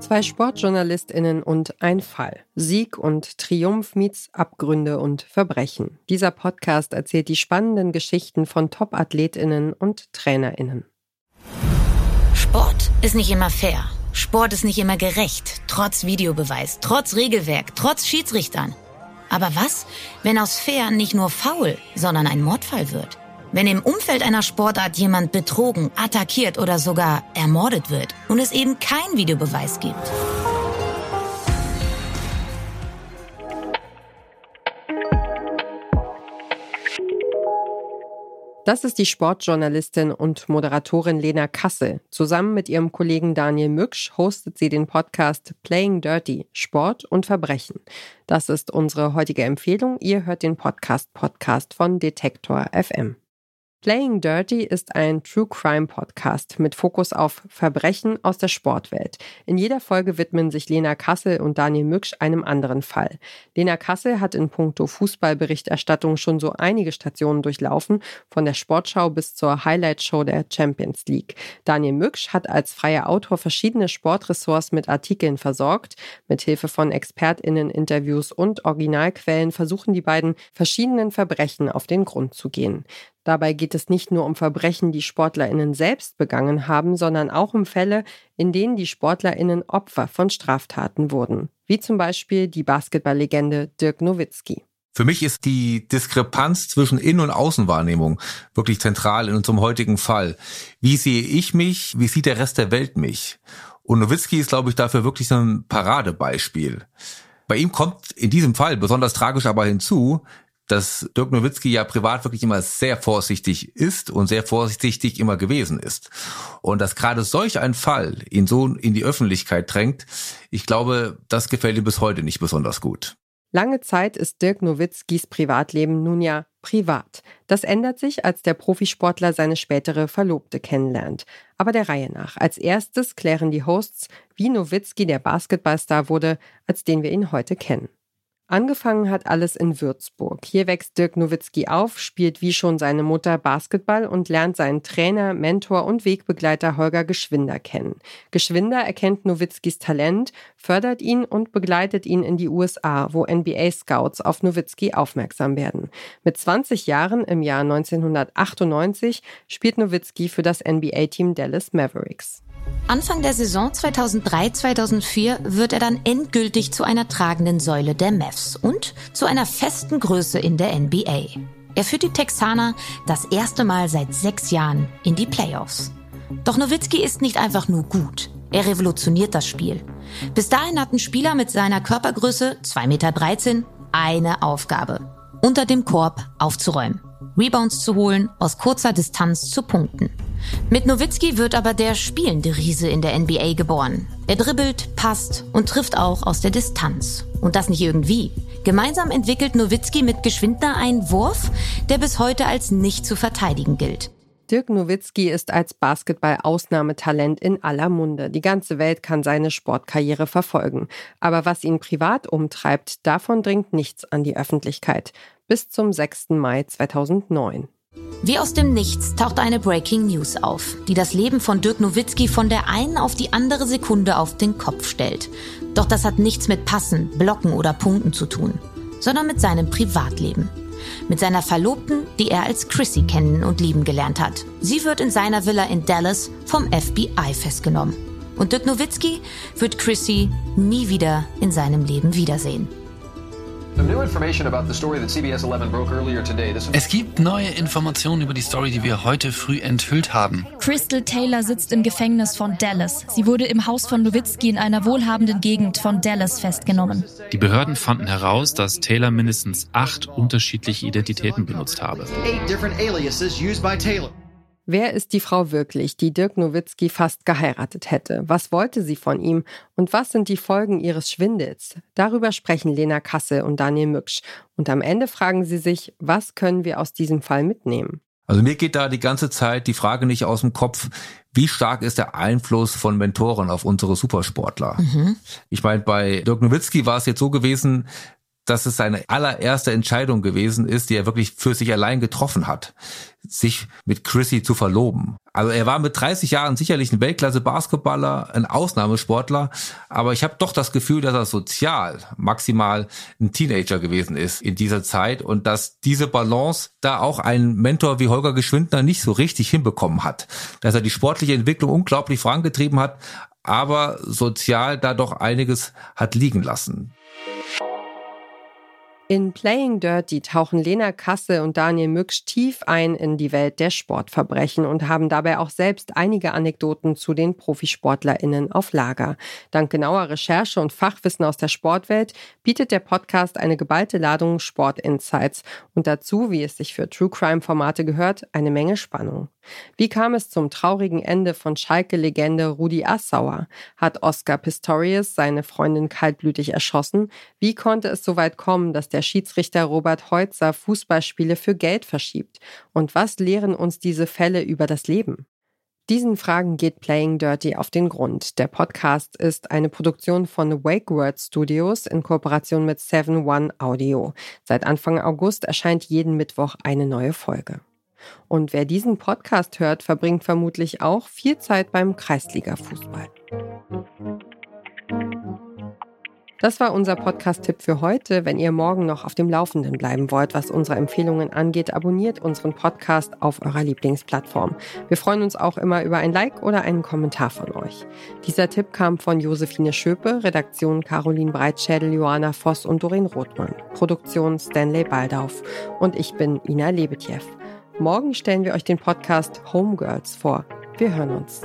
Zwei SportjournalistInnen und ein Fall. Sieg und Triumph meets Abgründe und Verbrechen. Dieser Podcast erzählt die spannenden Geschichten von Top-AthletInnen und TrainerInnen. Sport ist nicht immer fair. Sport ist nicht immer gerecht. Trotz Videobeweis, trotz Regelwerk, trotz Schiedsrichtern. Aber was, wenn aus fair nicht nur faul, sondern ein Mordfall wird? Wenn im Umfeld einer Sportart jemand betrogen, attackiert oder sogar ermordet wird und es eben keinen Videobeweis gibt. Das ist die Sportjournalistin und Moderatorin Lena Kassel. Zusammen mit ihrem Kollegen Daniel Mücksch hostet sie den Podcast Playing Dirty, Sport und Verbrechen. Das ist unsere heutige Empfehlung. Ihr hört den Podcast Podcast von Detektor FM. Playing Dirty ist ein True Crime Podcast mit Fokus auf Verbrechen aus der Sportwelt. In jeder Folge widmen sich Lena Kassel und Daniel Mücksch einem anderen Fall. Lena Kassel hat in puncto Fußballberichterstattung schon so einige Stationen durchlaufen, von der Sportschau bis zur Highlight Show der Champions League. Daniel Mücksch hat als freier Autor verschiedene Sportressorts mit Artikeln versorgt. Mit Hilfe von ExpertInnen, Interviews und Originalquellen versuchen die beiden verschiedenen Verbrechen auf den Grund zu gehen. Dabei geht es nicht nur um Verbrechen, die Sportlerinnen selbst begangen haben, sondern auch um Fälle, in denen die Sportlerinnen Opfer von Straftaten wurden, wie zum Beispiel die Basketballlegende Dirk Nowitzki. Für mich ist die Diskrepanz zwischen Innen- und Außenwahrnehmung wirklich zentral in unserem heutigen Fall. Wie sehe ich mich? Wie sieht der Rest der Welt mich? Und Nowitzki ist, glaube ich, dafür wirklich so ein Paradebeispiel. Bei ihm kommt in diesem Fall besonders tragisch aber hinzu, dass Dirk Nowitzki ja privat wirklich immer sehr vorsichtig ist und sehr vorsichtig immer gewesen ist. Und dass gerade solch ein Fall ihn so in die Öffentlichkeit drängt, ich glaube, das gefällt ihm bis heute nicht besonders gut. Lange Zeit ist Dirk Nowitzkis Privatleben nun ja privat. Das ändert sich, als der Profisportler seine spätere Verlobte kennenlernt. Aber der Reihe nach. Als erstes klären die Hosts, wie Nowitzki der Basketballstar wurde, als den wir ihn heute kennen. Angefangen hat alles in Würzburg. Hier wächst Dirk Nowitzki auf, spielt wie schon seine Mutter Basketball und lernt seinen Trainer, Mentor und Wegbegleiter Holger Geschwinder kennen. Geschwinder erkennt Nowitzkis Talent, fördert ihn und begleitet ihn in die USA, wo NBA-Scouts auf Nowitzki aufmerksam werden. Mit 20 Jahren im Jahr 1998 spielt Nowitzki für das NBA-Team Dallas Mavericks. Anfang der Saison 2003-2004 wird er dann endgültig zu einer tragenden Säule der Mavs und zu einer festen Größe in der NBA. Er führt die Texaner das erste Mal seit sechs Jahren in die Playoffs. Doch Nowitzki ist nicht einfach nur gut. Er revolutioniert das Spiel. Bis dahin hatten Spieler mit seiner Körpergröße 2,13 Meter eine Aufgabe. Unter dem Korb aufzuräumen. Rebounds zu holen, aus kurzer Distanz zu punkten. Mit Nowitzki wird aber der spielende Riese in der NBA geboren. Er dribbelt, passt und trifft auch aus der Distanz. Und das nicht irgendwie. Gemeinsam entwickelt Nowitzki mit Geschwindner einen Wurf, der bis heute als nicht zu verteidigen gilt. Dirk Nowitzki ist als Basketball-Ausnahmetalent in aller Munde. Die ganze Welt kann seine Sportkarriere verfolgen. Aber was ihn privat umtreibt, davon dringt nichts an die Öffentlichkeit. Bis zum 6. Mai 2009. Wie aus dem Nichts taucht eine Breaking News auf, die das Leben von Dirk Nowitzki von der einen auf die andere Sekunde auf den Kopf stellt. Doch das hat nichts mit Passen, Blocken oder Punkten zu tun, sondern mit seinem Privatleben. Mit seiner Verlobten, die er als Chrissy kennen und lieben gelernt hat. Sie wird in seiner Villa in Dallas vom FBI festgenommen. Und Dirk Nowitzki wird Chrissy nie wieder in seinem Leben wiedersehen. Es gibt neue Informationen über die Story, die wir heute früh enthüllt haben. Crystal Taylor sitzt im Gefängnis von Dallas. Sie wurde im Haus von Nowitzki in einer wohlhabenden Gegend von Dallas festgenommen. Die Behörden fanden heraus, dass Taylor mindestens acht unterschiedliche Identitäten benutzt habe. Wer ist die Frau wirklich, die Dirk Nowitzki fast geheiratet hätte? Was wollte sie von ihm? Und was sind die Folgen ihres Schwindels? Darüber sprechen Lena Kassel und Daniel Mücksch. Und am Ende fragen sie sich, was können wir aus diesem Fall mitnehmen? Also mir geht da die ganze Zeit die Frage nicht aus dem Kopf, wie stark ist der Einfluss von Mentoren auf unsere Supersportler? Mhm. Ich meine, bei Dirk Nowitzki war es jetzt so gewesen, dass es seine allererste Entscheidung gewesen ist, die er wirklich für sich allein getroffen hat, sich mit Chrissy zu verloben. Also er war mit 30 Jahren sicherlich ein Weltklasse-Basketballer, ein Ausnahmesportler, aber ich habe doch das Gefühl, dass er sozial maximal ein Teenager gewesen ist in dieser Zeit und dass diese Balance da auch ein Mentor wie Holger Geschwindner nicht so richtig hinbekommen hat. Dass er die sportliche Entwicklung unglaublich vorangetrieben hat, aber sozial da doch einiges hat liegen lassen. In Playing Dirty tauchen Lena Kasse und Daniel Mücksch tief ein in die Welt der Sportverbrechen und haben dabei auch selbst einige Anekdoten zu den ProfisportlerInnen auf Lager. Dank genauer Recherche und Fachwissen aus der Sportwelt bietet der Podcast eine geballte Ladung Sportinsights und dazu, wie es sich für True Crime Formate gehört, eine Menge Spannung. Wie kam es zum traurigen Ende von Schalke-Legende Rudi Assauer? Hat Oscar Pistorius seine Freundin kaltblütig erschossen? Wie konnte es so weit kommen, dass der Schiedsrichter Robert Heutzer Fußballspiele für Geld verschiebt? Und was lehren uns diese Fälle über das Leben? Diesen Fragen geht Playing Dirty auf den Grund. Der Podcast ist eine Produktion von Wake Word Studios in Kooperation mit 7 One Audio. Seit Anfang August erscheint jeden Mittwoch eine neue Folge. Und wer diesen Podcast hört, verbringt vermutlich auch viel Zeit beim Kreisliga-Fußball. Das war unser Podcast-Tipp für heute. Wenn ihr morgen noch auf dem Laufenden bleiben wollt, was unsere Empfehlungen angeht, abonniert unseren Podcast auf eurer Lieblingsplattform. Wir freuen uns auch immer über ein Like oder einen Kommentar von euch. Dieser Tipp kam von Josephine Schöpe, Redaktion Caroline Breitschädel, Johanna Voss und Doreen Rothmann, Produktion Stanley Baldauf und ich bin Ina Lebetjew. Morgen stellen wir euch den Podcast Homegirls vor. Wir hören uns.